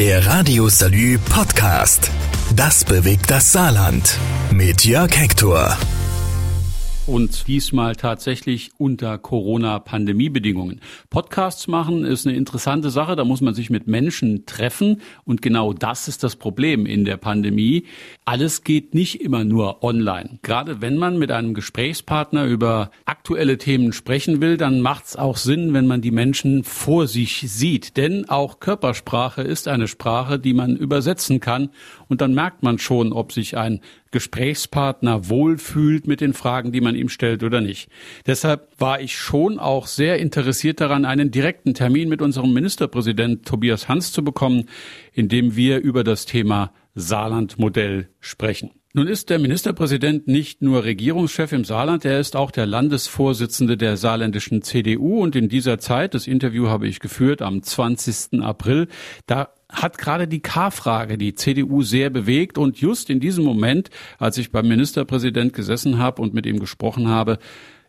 Der Radio Salü Podcast. Das bewegt das Saarland. Mit Jörg Hector und diesmal tatsächlich unter Corona-Pandemiebedingungen. Podcasts machen ist eine interessante Sache, da muss man sich mit Menschen treffen und genau das ist das Problem in der Pandemie. Alles geht nicht immer nur online. Gerade wenn man mit einem Gesprächspartner über aktuelle Themen sprechen will, dann macht es auch Sinn, wenn man die Menschen vor sich sieht. Denn auch Körpersprache ist eine Sprache, die man übersetzen kann und dann merkt man schon, ob sich ein Gesprächspartner wohlfühlt mit den Fragen, die man ihm stellt oder nicht. Deshalb war ich schon auch sehr interessiert daran, einen direkten Termin mit unserem Ministerpräsident Tobias Hans zu bekommen, in dem wir über das Thema Saarland-Modell sprechen. Nun ist der Ministerpräsident nicht nur Regierungschef im Saarland, er ist auch der Landesvorsitzende der saarländischen CDU und in dieser Zeit, das Interview habe ich geführt am 20. April, da hat gerade die K-Frage die CDU sehr bewegt und just in diesem Moment, als ich beim Ministerpräsident gesessen habe und mit ihm gesprochen habe,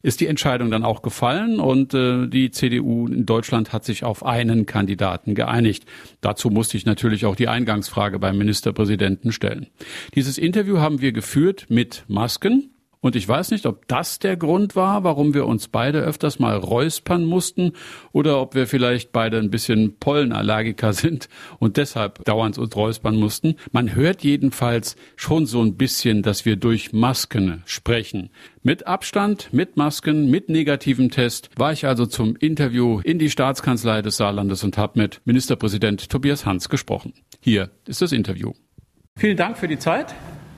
ist die Entscheidung dann auch gefallen und äh, die CDU in Deutschland hat sich auf einen Kandidaten geeinigt. Dazu musste ich natürlich auch die Eingangsfrage beim Ministerpräsidenten stellen. Dieses Interview haben wir geführt mit Masken. Und ich weiß nicht, ob das der Grund war, warum wir uns beide öfters mal räuspern mussten oder ob wir vielleicht beide ein bisschen Pollenallergiker sind und deshalb dauernd uns räuspern mussten. Man hört jedenfalls schon so ein bisschen, dass wir durch Masken sprechen. Mit Abstand, mit Masken, mit negativem Test war ich also zum Interview in die Staatskanzlei des Saarlandes und habe mit Ministerpräsident Tobias Hans gesprochen. Hier ist das Interview. Vielen Dank für die Zeit.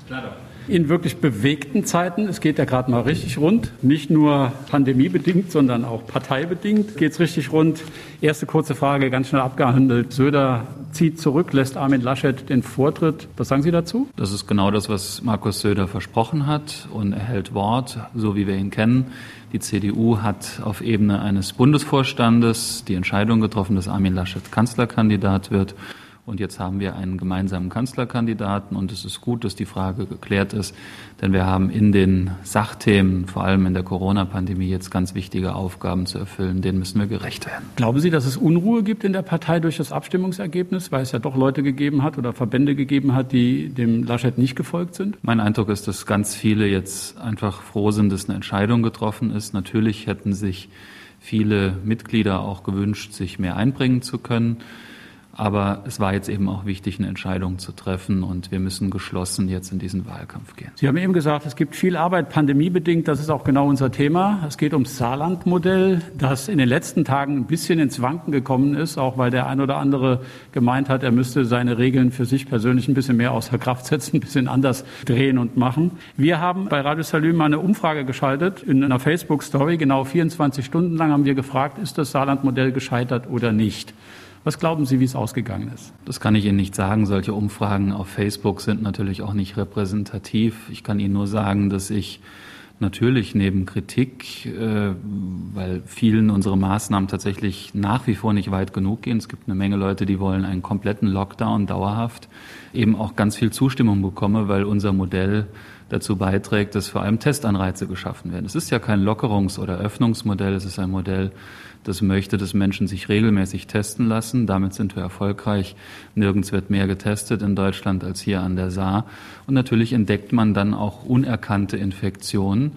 Klar doch in wirklich bewegten Zeiten. Es geht ja gerade mal richtig rund. Nicht nur pandemiebedingt, sondern auch parteibedingt geht es richtig rund. Erste kurze Frage, ganz schnell abgehandelt. Söder zieht zurück, lässt Armin Laschet den Vortritt. Was sagen Sie dazu? Das ist genau das, was Markus Söder versprochen hat und er hält Wort, so wie wir ihn kennen. Die CDU hat auf Ebene eines Bundesvorstandes die Entscheidung getroffen, dass Armin Laschet Kanzlerkandidat wird. Und jetzt haben wir einen gemeinsamen Kanzlerkandidaten und es ist gut, dass die Frage geklärt ist, denn wir haben in den Sachthemen, vor allem in der Corona-Pandemie, jetzt ganz wichtige Aufgaben zu erfüllen. Denen müssen wir gerecht werden. Glauben Sie, dass es Unruhe gibt in der Partei durch das Abstimmungsergebnis, weil es ja doch Leute gegeben hat oder Verbände gegeben hat, die dem Laschet nicht gefolgt sind? Mein Eindruck ist, dass ganz viele jetzt einfach froh sind, dass eine Entscheidung getroffen ist. Natürlich hätten sich viele Mitglieder auch gewünscht, sich mehr einbringen zu können. Aber es war jetzt eben auch wichtig, eine Entscheidung zu treffen und wir müssen geschlossen jetzt in diesen Wahlkampf gehen. Sie haben eben gesagt, es gibt viel Arbeit pandemiebedingt. Das ist auch genau unser Thema. Es geht ums Saarland-Modell, das in den letzten Tagen ein bisschen ins Wanken gekommen ist, auch weil der ein oder andere gemeint hat, er müsste seine Regeln für sich persönlich ein bisschen mehr außer Kraft setzen, ein bisschen anders drehen und machen. Wir haben bei Radio Salüm eine Umfrage geschaltet in einer Facebook-Story. Genau 24 Stunden lang haben wir gefragt, ist das Saarland-Modell gescheitert oder nicht? Was glauben Sie, wie es ausgegangen ist? Das kann ich Ihnen nicht sagen. Solche Umfragen auf Facebook sind natürlich auch nicht repräsentativ. Ich kann Ihnen nur sagen, dass ich natürlich neben Kritik, äh, weil vielen unsere Maßnahmen tatsächlich nach wie vor nicht weit genug gehen. Es gibt eine Menge Leute, die wollen einen kompletten Lockdown dauerhaft, eben auch ganz viel Zustimmung bekomme, weil unser Modell dazu beiträgt, dass vor allem Testanreize geschaffen werden. Es ist ja kein Lockerungs- oder Öffnungsmodell, es ist ein Modell, das möchte, dass Menschen sich regelmäßig testen lassen. Damit sind wir erfolgreich. Nirgends wird mehr getestet in Deutschland als hier an der Saar. Und natürlich entdeckt man dann auch unerkannte Infektionen.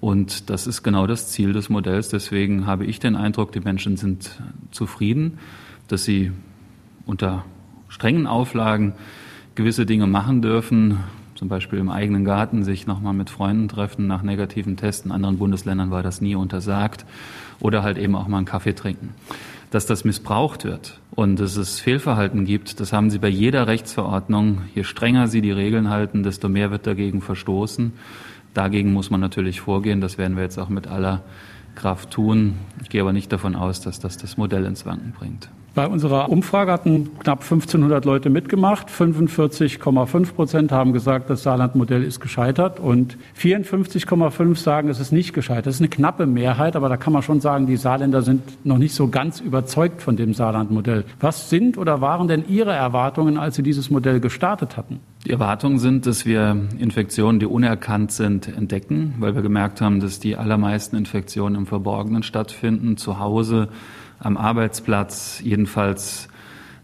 Und das ist genau das Ziel des Modells. Deswegen habe ich den Eindruck, die Menschen sind zufrieden, dass sie unter strengen Auflagen gewisse Dinge machen dürfen, zum Beispiel im eigenen Garten sich nochmal mit Freunden treffen nach negativen Tests. In anderen Bundesländern war das nie untersagt oder halt eben auch mal einen Kaffee trinken. Dass das missbraucht wird und dass es Fehlverhalten gibt, das haben Sie bei jeder Rechtsverordnung. Je strenger Sie die Regeln halten, desto mehr wird dagegen verstoßen. Dagegen muss man natürlich vorgehen. Das werden wir jetzt auch mit aller Kraft tun. Ich gehe aber nicht davon aus, dass das das Modell ins Wanken bringt. Bei unserer Umfrage hatten knapp 1500 Leute mitgemacht. 45,5 Prozent haben gesagt, das Saarland-Modell ist gescheitert und 54,5 sagen, es ist nicht gescheitert. Das ist eine knappe Mehrheit, aber da kann man schon sagen, die Saarländer sind noch nicht so ganz überzeugt von dem Saarland-Modell. Was sind oder waren denn Ihre Erwartungen, als Sie dieses Modell gestartet hatten? Die Erwartungen sind, dass wir Infektionen, die unerkannt sind, entdecken, weil wir gemerkt haben, dass die allermeisten Infektionen im Verborgenen stattfinden, zu Hause am Arbeitsplatz, jedenfalls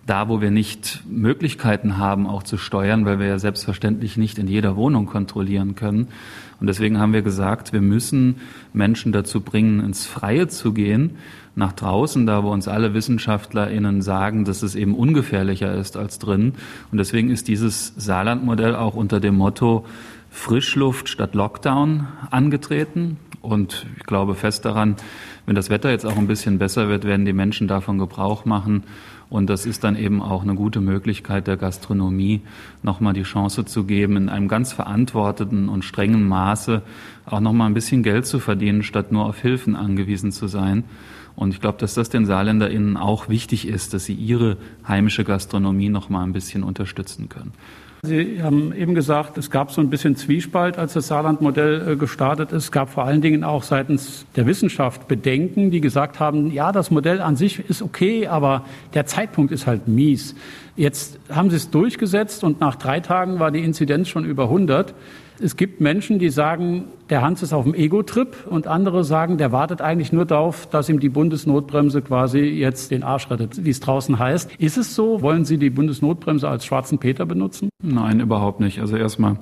da, wo wir nicht Möglichkeiten haben, auch zu steuern, weil wir ja selbstverständlich nicht in jeder Wohnung kontrollieren können. Und deswegen haben wir gesagt, wir müssen Menschen dazu bringen, ins Freie zu gehen, nach draußen, da wo uns alle WissenschaftlerInnen sagen, dass es eben ungefährlicher ist als drin. Und deswegen ist dieses Saarland-Modell auch unter dem Motto Frischluft statt Lockdown angetreten. Und ich glaube fest daran, wenn das Wetter jetzt auch ein bisschen besser wird, werden die Menschen davon Gebrauch machen. Und das ist dann eben auch eine gute Möglichkeit der Gastronomie, nochmal die Chance zu geben, in einem ganz verantworteten und strengen Maße auch nochmal ein bisschen Geld zu verdienen, statt nur auf Hilfen angewiesen zu sein. Und ich glaube, dass das den SaarländerInnen auch wichtig ist, dass sie ihre heimische Gastronomie nochmal ein bisschen unterstützen können. Sie haben eben gesagt, es gab so ein bisschen Zwiespalt, als das Saarland-Modell äh, gestartet ist. Es gab vor allen Dingen auch seitens der Wissenschaft Bedenken, die gesagt haben, ja, das Modell an sich ist okay, aber der Zeitpunkt ist halt mies. Jetzt haben Sie es durchgesetzt und nach drei Tagen war die Inzidenz schon über 100. Es gibt Menschen, die sagen, der Hans ist auf dem Ego-Trip und andere sagen, der wartet eigentlich nur darauf, dass ihm die Bundesnotbremse quasi jetzt den Arsch rettet, wie es draußen heißt. Ist es so? Wollen Sie die Bundesnotbremse als schwarzen Peter benutzen? Nein, überhaupt nicht. Also erstmal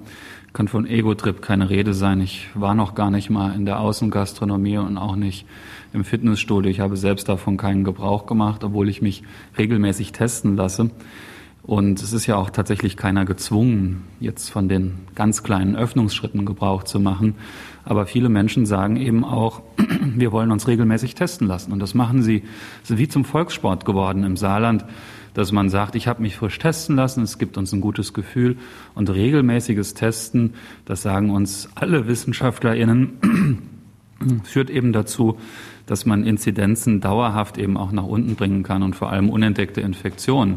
kann von Ego-Trip keine Rede sein. Ich war noch gar nicht mal in der Außengastronomie und auch nicht im Fitnessstudio. Ich habe selbst davon keinen Gebrauch gemacht, obwohl ich mich regelmäßig testen lasse. Und es ist ja auch tatsächlich keiner gezwungen, jetzt von den ganz kleinen Öffnungsschritten Gebrauch zu machen. Aber viele Menschen sagen eben auch, wir wollen uns regelmäßig testen lassen. Und das machen sie, es ist wie zum Volkssport geworden im Saarland, dass man sagt, ich habe mich frisch testen lassen, es gibt uns ein gutes Gefühl. Und regelmäßiges Testen, das sagen uns alle WissenschaftlerInnen, führt eben dazu, dass man Inzidenzen dauerhaft eben auch nach unten bringen kann und vor allem unentdeckte Infektionen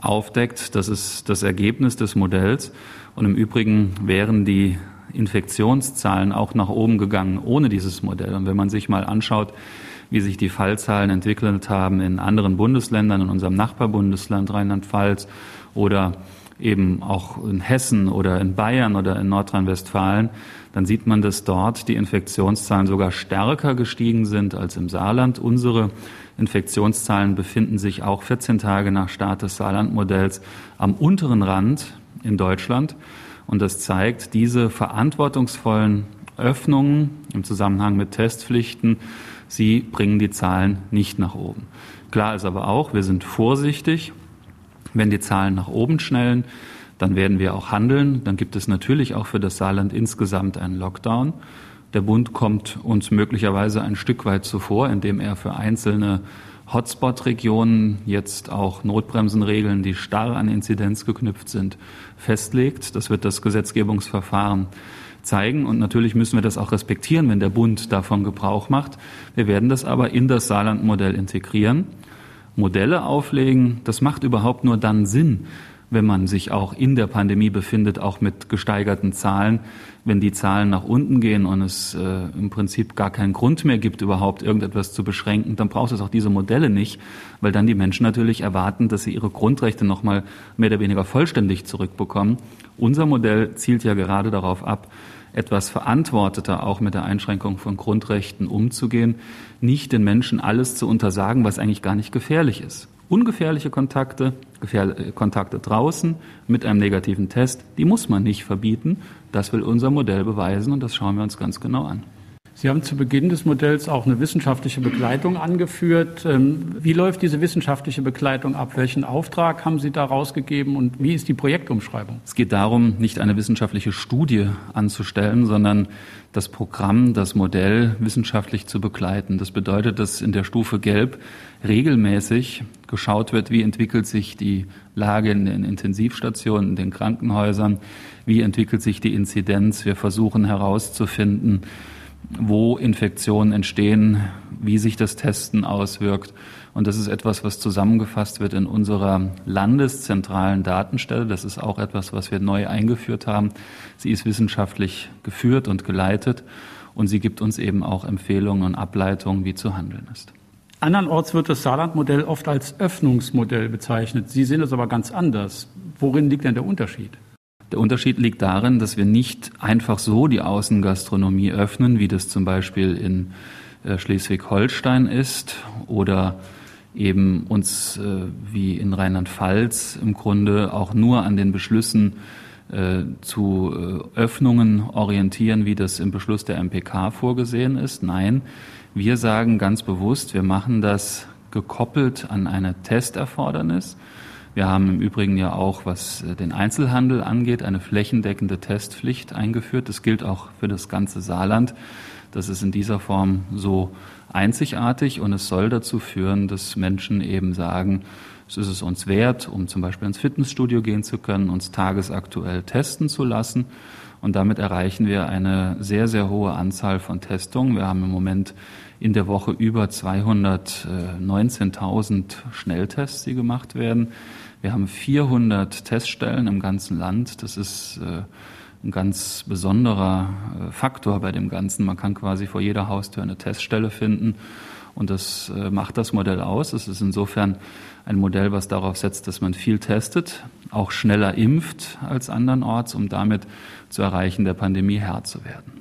aufdeckt. Das ist das Ergebnis des Modells. Und im Übrigen wären die Infektionszahlen auch nach oben gegangen ohne dieses Modell. Und wenn man sich mal anschaut, wie sich die Fallzahlen entwickelt haben in anderen Bundesländern, in unserem Nachbarbundesland Rheinland-Pfalz oder eben auch in Hessen oder in Bayern oder in Nordrhein-Westfalen, dann sieht man, dass dort die Infektionszahlen sogar stärker gestiegen sind als im Saarland. Unsere Infektionszahlen befinden sich auch 14 Tage nach Start des Saarland-Modells am unteren Rand in Deutschland. Und das zeigt, diese verantwortungsvollen Öffnungen im Zusammenhang mit Testpflichten, sie bringen die Zahlen nicht nach oben. Klar ist aber auch, wir sind vorsichtig. Wenn die Zahlen nach oben schnellen, dann werden wir auch handeln. Dann gibt es natürlich auch für das Saarland insgesamt einen Lockdown. Der Bund kommt uns möglicherweise ein Stück weit zuvor, indem er für einzelne Hotspot-Regionen jetzt auch Notbremsenregeln, die starr an Inzidenz geknüpft sind, festlegt. Das wird das Gesetzgebungsverfahren zeigen. Und natürlich müssen wir das auch respektieren, wenn der Bund davon Gebrauch macht. Wir werden das aber in das Saarland-Modell integrieren. Modelle auflegen, das macht überhaupt nur dann Sinn, wenn man sich auch in der Pandemie befindet, auch mit gesteigerten Zahlen. Wenn die Zahlen nach unten gehen und es äh, im Prinzip gar keinen Grund mehr gibt, überhaupt irgendetwas zu beschränken, dann braucht es auch diese Modelle nicht, weil dann die Menschen natürlich erwarten, dass sie ihre Grundrechte nochmal mehr oder weniger vollständig zurückbekommen. Unser Modell zielt ja gerade darauf ab, etwas verantworteter auch mit der Einschränkung von Grundrechten umzugehen, nicht den Menschen alles zu untersagen, was eigentlich gar nicht gefährlich ist. Ungefährliche Kontakte, Gefähr Kontakte draußen mit einem negativen Test, die muss man nicht verbieten. Das will unser Modell beweisen und das schauen wir uns ganz genau an. Sie haben zu Beginn des Modells auch eine wissenschaftliche Begleitung angeführt. Ähm, wie läuft diese wissenschaftliche Begleitung ab? Welchen Auftrag haben Sie da rausgegeben und wie ist die Projektumschreibung? Es geht darum, nicht eine wissenschaftliche Studie anzustellen, sondern das Programm, das Modell wissenschaftlich zu begleiten. Das bedeutet, dass in der Stufe Gelb regelmäßig geschaut wird, wie entwickelt sich die Lage in den Intensivstationen, in den Krankenhäusern, wie entwickelt sich die Inzidenz. Wir versuchen herauszufinden, wo Infektionen entstehen, wie sich das Testen auswirkt. Und das ist etwas, was zusammengefasst wird in unserer landeszentralen Datenstelle. Das ist auch etwas, was wir neu eingeführt haben. Sie ist wissenschaftlich geführt und geleitet und sie gibt uns eben auch Empfehlungen und Ableitungen, wie zu handeln ist. Andernorts wird das Saarland-Modell oft als Öffnungsmodell bezeichnet. Sie sehen es aber ganz anders. Worin liegt denn der Unterschied? Der Unterschied liegt darin, dass wir nicht einfach so die Außengastronomie öffnen, wie das zum Beispiel in äh, Schleswig-Holstein ist oder eben uns äh, wie in Rheinland-Pfalz im Grunde auch nur an den Beschlüssen äh, zu Öffnungen orientieren, wie das im Beschluss der MPK vorgesehen ist. Nein, wir sagen ganz bewusst, wir machen das gekoppelt an eine Testerfordernis. Wir haben im Übrigen ja auch, was äh, den Einzelhandel angeht, eine flächendeckende Testpflicht eingeführt. Das gilt auch für das ganze Saarland. Das ist in dieser Form so einzigartig und es soll dazu führen, dass Menschen eben sagen, es ist es uns wert, um zum Beispiel ins Fitnessstudio gehen zu können, uns tagesaktuell testen zu lassen. Und damit erreichen wir eine sehr, sehr hohe Anzahl von Testungen. Wir haben im Moment in der Woche über 219.000 Schnelltests, die gemacht werden. Wir haben 400 Teststellen im ganzen Land. Das ist äh, ein ganz besonderer äh, Faktor bei dem Ganzen. Man kann quasi vor jeder Haustür eine Teststelle finden. Und das äh, macht das Modell aus. Es ist insofern ein Modell, was darauf setzt, dass man viel testet, auch schneller impft als andernorts, um damit zu erreichen, der Pandemie Herr zu werden.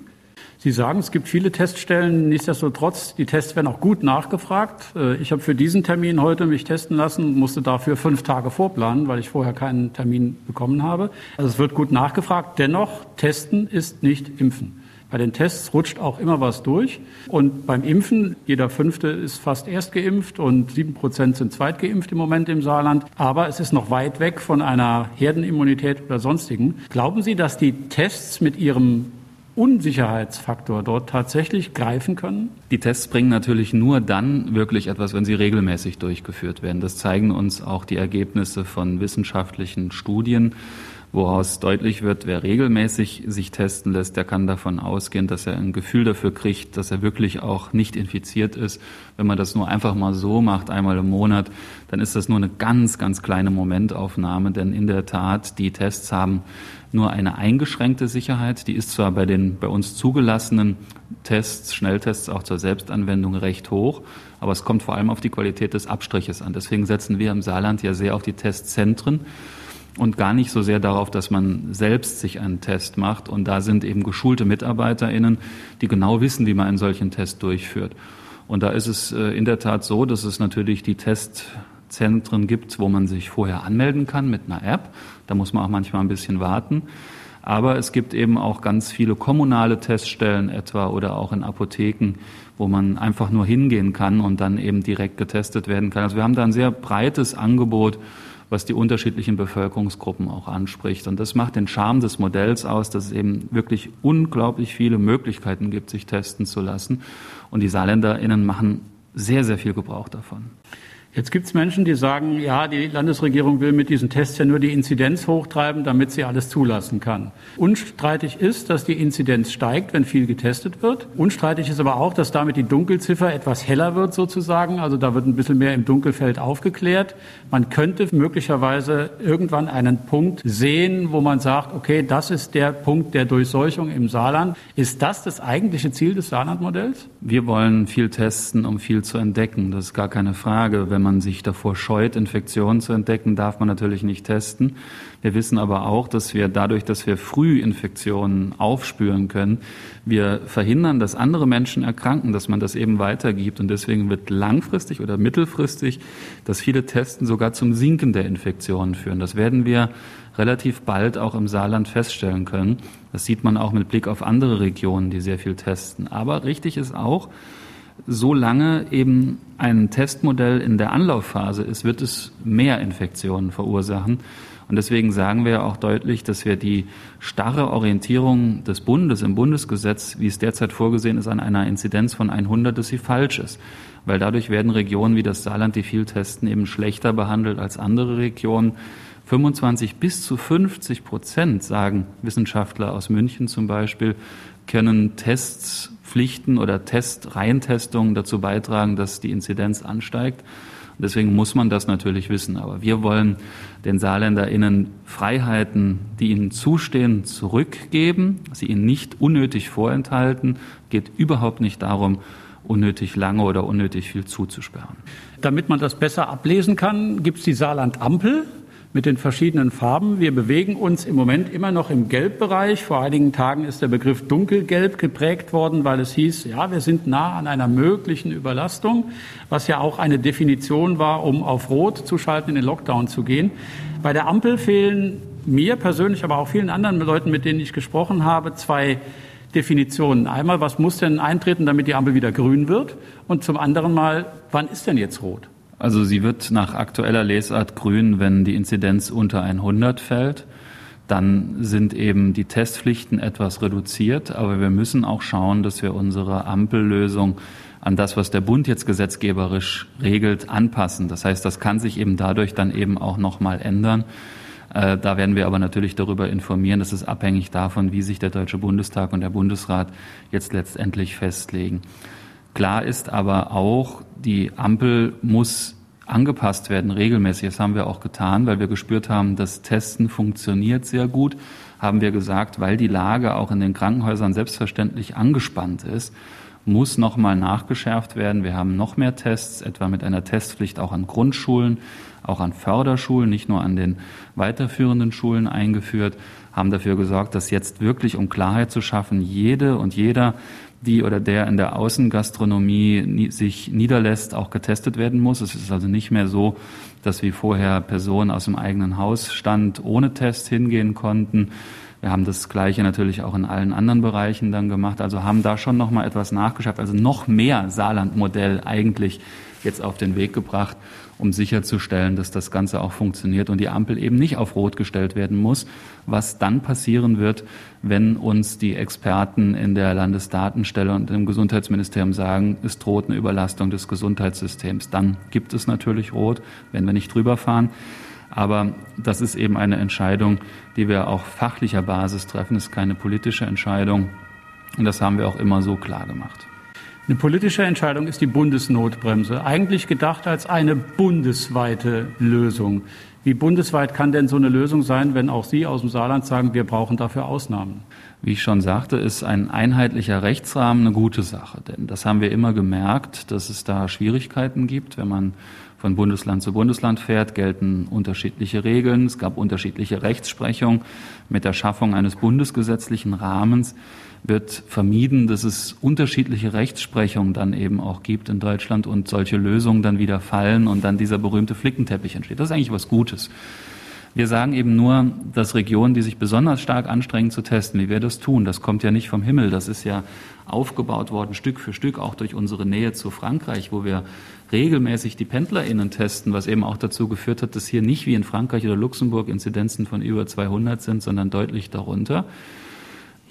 Sie sagen, es gibt viele Teststellen. Nichtsdestotrotz, die Tests werden auch gut nachgefragt. Äh, ich habe für diesen Termin heute mich testen lassen, musste dafür fünf Tage vorplanen, weil ich vorher keinen Termin bekommen habe. Also es wird gut nachgefragt. Dennoch, testen ist nicht impfen. Bei den Tests rutscht auch immer was durch. Und beim Impfen, jeder Fünfte ist fast erst geimpft und sieben Prozent sind zweitgeimpft im Moment im Saarland. Aber es ist noch weit weg von einer Herdenimmunität oder sonstigen. Glauben Sie, dass die Tests mit ihrem Unsicherheitsfaktor dort tatsächlich greifen können? Die Tests bringen natürlich nur dann wirklich etwas, wenn sie regelmäßig durchgeführt werden. Das zeigen uns auch die Ergebnisse von wissenschaftlichen Studien woraus deutlich wird, wer regelmäßig sich testen lässt, der kann davon ausgehen, dass er ein Gefühl dafür kriegt, dass er wirklich auch nicht infiziert ist. Wenn man das nur einfach mal so macht, einmal im Monat, dann ist das nur eine ganz, ganz kleine Momentaufnahme, denn in der Tat, die Tests haben nur eine eingeschränkte Sicherheit. Die ist zwar bei den bei uns zugelassenen Tests, Schnelltests auch zur Selbstanwendung recht hoch, aber es kommt vor allem auf die Qualität des Abstriches an. Deswegen setzen wir im Saarland ja sehr auf die Testzentren und gar nicht so sehr darauf, dass man selbst sich einen Test macht. Und da sind eben geschulte MitarbeiterInnen, die genau wissen, wie man einen solchen Test durchführt. Und da ist es äh, in der Tat so, dass es natürlich die Testzentren gibt, wo man sich vorher anmelden kann mit einer App. Da muss man auch manchmal ein bisschen warten. Aber es gibt eben auch ganz viele kommunale Teststellen etwa oder auch in Apotheken, wo man einfach nur hingehen kann und dann eben direkt getestet werden kann. Also wir haben da ein sehr breites Angebot was die unterschiedlichen Bevölkerungsgruppen auch anspricht. Und das macht den Charme des Modells aus, dass es eben wirklich unglaublich viele Möglichkeiten gibt, sich testen zu lassen. Und die SaarländerInnen machen sehr, sehr viel Gebrauch davon. Jetzt gibt es Menschen, die sagen, ja, die Landesregierung will mit diesen Tests ja nur die Inzidenz hochtreiben, damit sie alles zulassen kann. Unstreitig ist, dass die Inzidenz steigt, wenn viel getestet wird. Unstreitig ist aber auch, dass damit die Dunkelziffer etwas heller wird sozusagen. Also da wird ein bisschen mehr im Dunkelfeld aufgeklärt. Man könnte möglicherweise irgendwann einen Punkt sehen, wo man sagt, okay, das ist der Punkt der Durchseuchung im Saarland. Ist das das eigentliche Ziel des Saarlandmodells? Wir wollen viel testen, um viel zu entdecken. Das ist gar keine Frage. Wenn wenn man sich davor scheut, Infektionen zu entdecken, darf man natürlich nicht testen. Wir wissen aber auch, dass wir dadurch, dass wir früh Infektionen aufspüren können, wir verhindern, dass andere Menschen erkranken, dass man das eben weitergibt. Und deswegen wird langfristig oder mittelfristig das viele Testen sogar zum Sinken der Infektionen führen. Das werden wir relativ bald auch im Saarland feststellen können. Das sieht man auch mit Blick auf andere Regionen, die sehr viel testen. Aber richtig ist auch, solange eben ein Testmodell in der Anlaufphase ist, wird es mehr Infektionen verursachen. Und deswegen sagen wir auch deutlich, dass wir die starre Orientierung des Bundes im Bundesgesetz, wie es derzeit vorgesehen ist, an einer Inzidenz von 100, dass sie falsch ist. Weil dadurch werden Regionen wie das Saarland, die viel testen, eben schlechter behandelt als andere Regionen. 25 bis zu 50 Prozent, sagen Wissenschaftler aus München zum Beispiel, können Tests Pflichten oder Test, Reihentestungen dazu beitragen, dass die Inzidenz ansteigt. Deswegen muss man das natürlich wissen. Aber wir wollen den SaarländerInnen Freiheiten, die ihnen zustehen, zurückgeben, sie ihnen nicht unnötig vorenthalten. Geht überhaupt nicht darum, unnötig lange oder unnötig viel zuzusperren. Damit man das besser ablesen kann, gibt es die Saarland-Ampel. Mit den verschiedenen Farben. Wir bewegen uns im Moment immer noch im Gelbbereich. Vor einigen Tagen ist der Begriff dunkelgelb geprägt worden, weil es hieß, ja, wir sind nah an einer möglichen Überlastung, was ja auch eine Definition war, um auf Rot zu schalten, in den Lockdown zu gehen. Bei der Ampel fehlen mir persönlich, aber auch vielen anderen Leuten, mit denen ich gesprochen habe, zwei Definitionen. Einmal, was muss denn eintreten, damit die Ampel wieder grün wird? Und zum anderen mal, wann ist denn jetzt rot? Also sie wird nach aktueller Lesart grün, wenn die Inzidenz unter 100 fällt. Dann sind eben die Testpflichten etwas reduziert, aber wir müssen auch schauen, dass wir unsere Ampellösung an das, was der Bund jetzt gesetzgeberisch regelt, anpassen. Das heißt, das kann sich eben dadurch dann eben auch noch mal ändern. Äh, da werden wir aber natürlich darüber informieren. Das ist abhängig davon, wie sich der Deutsche Bundestag und der Bundesrat jetzt letztendlich festlegen. Klar ist aber auch, die Ampel muss angepasst werden, regelmäßig. Das haben wir auch getan, weil wir gespürt haben, das Testen funktioniert sehr gut. Haben wir gesagt, weil die Lage auch in den Krankenhäusern selbstverständlich angespannt ist, muss nochmal nachgeschärft werden. Wir haben noch mehr Tests, etwa mit einer Testpflicht auch an Grundschulen, auch an Förderschulen, nicht nur an den weiterführenden Schulen eingeführt, haben dafür gesorgt, dass jetzt wirklich, um Klarheit zu schaffen, jede und jeder die oder der in der Außengastronomie sich niederlässt, auch getestet werden muss. Es ist also nicht mehr so, dass wie vorher Personen aus dem eigenen Hausstand ohne Test hingehen konnten. Wir haben das Gleiche natürlich auch in allen anderen Bereichen dann gemacht. Also haben da schon noch mal etwas nachgeschafft. Also noch mehr Saarland-Modell eigentlich jetzt auf den Weg gebracht, um sicherzustellen, dass das Ganze auch funktioniert und die Ampel eben nicht auf Rot gestellt werden muss, was dann passieren wird, wenn uns die Experten in der Landesdatenstelle und im Gesundheitsministerium sagen, es droht eine Überlastung des Gesundheitssystems. Dann gibt es natürlich Rot, wenn wir nicht drüber fahren. Aber das ist eben eine Entscheidung, die wir auf fachlicher Basis treffen. Es ist keine politische Entscheidung. Und das haben wir auch immer so klar gemacht. Eine politische Entscheidung ist die Bundesnotbremse, eigentlich gedacht als eine bundesweite Lösung. Wie bundesweit kann denn so eine Lösung sein, wenn auch Sie aus dem Saarland sagen, wir brauchen dafür Ausnahmen? Wie ich schon sagte, ist ein einheitlicher Rechtsrahmen eine gute Sache. Denn das haben wir immer gemerkt, dass es da Schwierigkeiten gibt. Wenn man von Bundesland zu Bundesland fährt, gelten unterschiedliche Regeln. Es gab unterschiedliche Rechtsprechung. Mit der Schaffung eines bundesgesetzlichen Rahmens wird vermieden, dass es unterschiedliche Rechtsprechungen dann eben auch gibt in Deutschland und solche Lösungen dann wieder fallen und dann dieser berühmte Flickenteppich entsteht. Das ist eigentlich was Gutes. Wir sagen eben nur, dass Regionen, die sich besonders stark anstrengen zu testen, wie wir das tun, das kommt ja nicht vom Himmel, das ist ja aufgebaut worden, Stück für Stück, auch durch unsere Nähe zu Frankreich, wo wir regelmäßig die PendlerInnen testen, was eben auch dazu geführt hat, dass hier nicht wie in Frankreich oder Luxemburg Inzidenzen von über 200 sind, sondern deutlich darunter.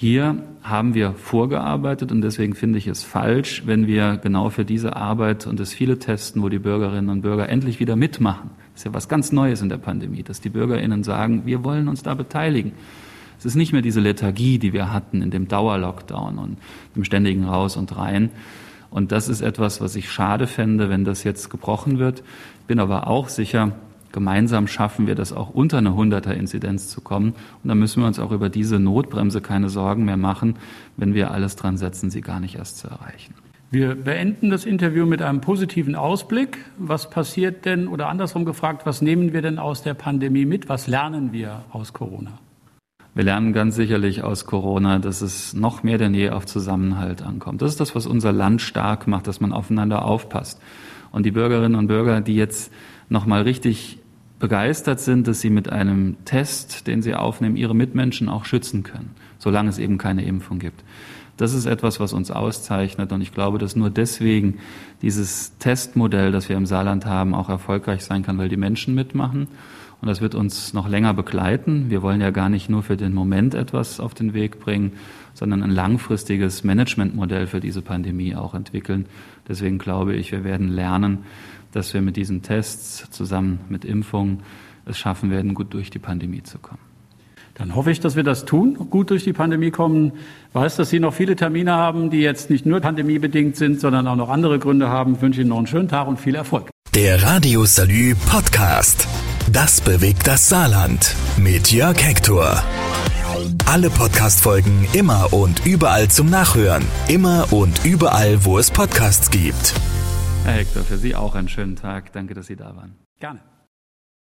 Hier haben wir vorgearbeitet und deswegen finde ich es falsch, wenn wir genau für diese Arbeit und das viele Testen, wo die Bürgerinnen und Bürger endlich wieder mitmachen. Das ist ja was ganz Neues in der Pandemie, dass die BürgerInnen sagen, wir wollen uns da beteiligen. Es ist nicht mehr diese Lethargie, die wir hatten in dem Dauerlockdown und dem ständigen Raus und Rein. Und das ist etwas, was ich schade fände, wenn das jetzt gebrochen wird. Bin aber auch sicher, gemeinsam schaffen wir das auch unter eine 100er Inzidenz zu kommen. Und dann müssen wir uns auch über diese Notbremse keine Sorgen mehr machen, wenn wir alles dran setzen, sie gar nicht erst zu erreichen. Wir beenden das Interview mit einem positiven Ausblick. Was passiert denn oder andersrum gefragt, was nehmen wir denn aus der Pandemie mit? Was lernen wir aus Corona? Wir lernen ganz sicherlich aus Corona, dass es noch mehr denn je auf Zusammenhalt ankommt. Das ist das, was unser Land stark macht, dass man aufeinander aufpasst. Und die Bürgerinnen und Bürger, die jetzt noch mal richtig begeistert sind, dass sie mit einem Test, den sie aufnehmen, ihre Mitmenschen auch schützen können, solange es eben keine Impfung gibt. Das ist etwas, was uns auszeichnet. Und ich glaube, dass nur deswegen dieses Testmodell, das wir im Saarland haben, auch erfolgreich sein kann, weil die Menschen mitmachen. Und das wird uns noch länger begleiten. Wir wollen ja gar nicht nur für den Moment etwas auf den Weg bringen, sondern ein langfristiges Managementmodell für diese Pandemie auch entwickeln. Deswegen glaube ich, wir werden lernen, dass wir mit diesen Tests zusammen mit Impfungen es schaffen werden, gut durch die Pandemie zu kommen. Dann hoffe ich, dass wir das tun, gut durch die Pandemie kommen. Ich weiß, dass Sie noch viele Termine haben, die jetzt nicht nur pandemiebedingt sind, sondern auch noch andere Gründe haben. Ich wünsche Ihnen noch einen schönen Tag und viel Erfolg. Der Radio Salü Podcast. Das bewegt das Saarland. Mit Jörg Hector. Alle Podcast-Folgen immer und überall zum Nachhören. Immer und überall, wo es Podcasts gibt. Herr Hector, für Sie auch einen schönen Tag. Danke, dass Sie da waren. Gerne.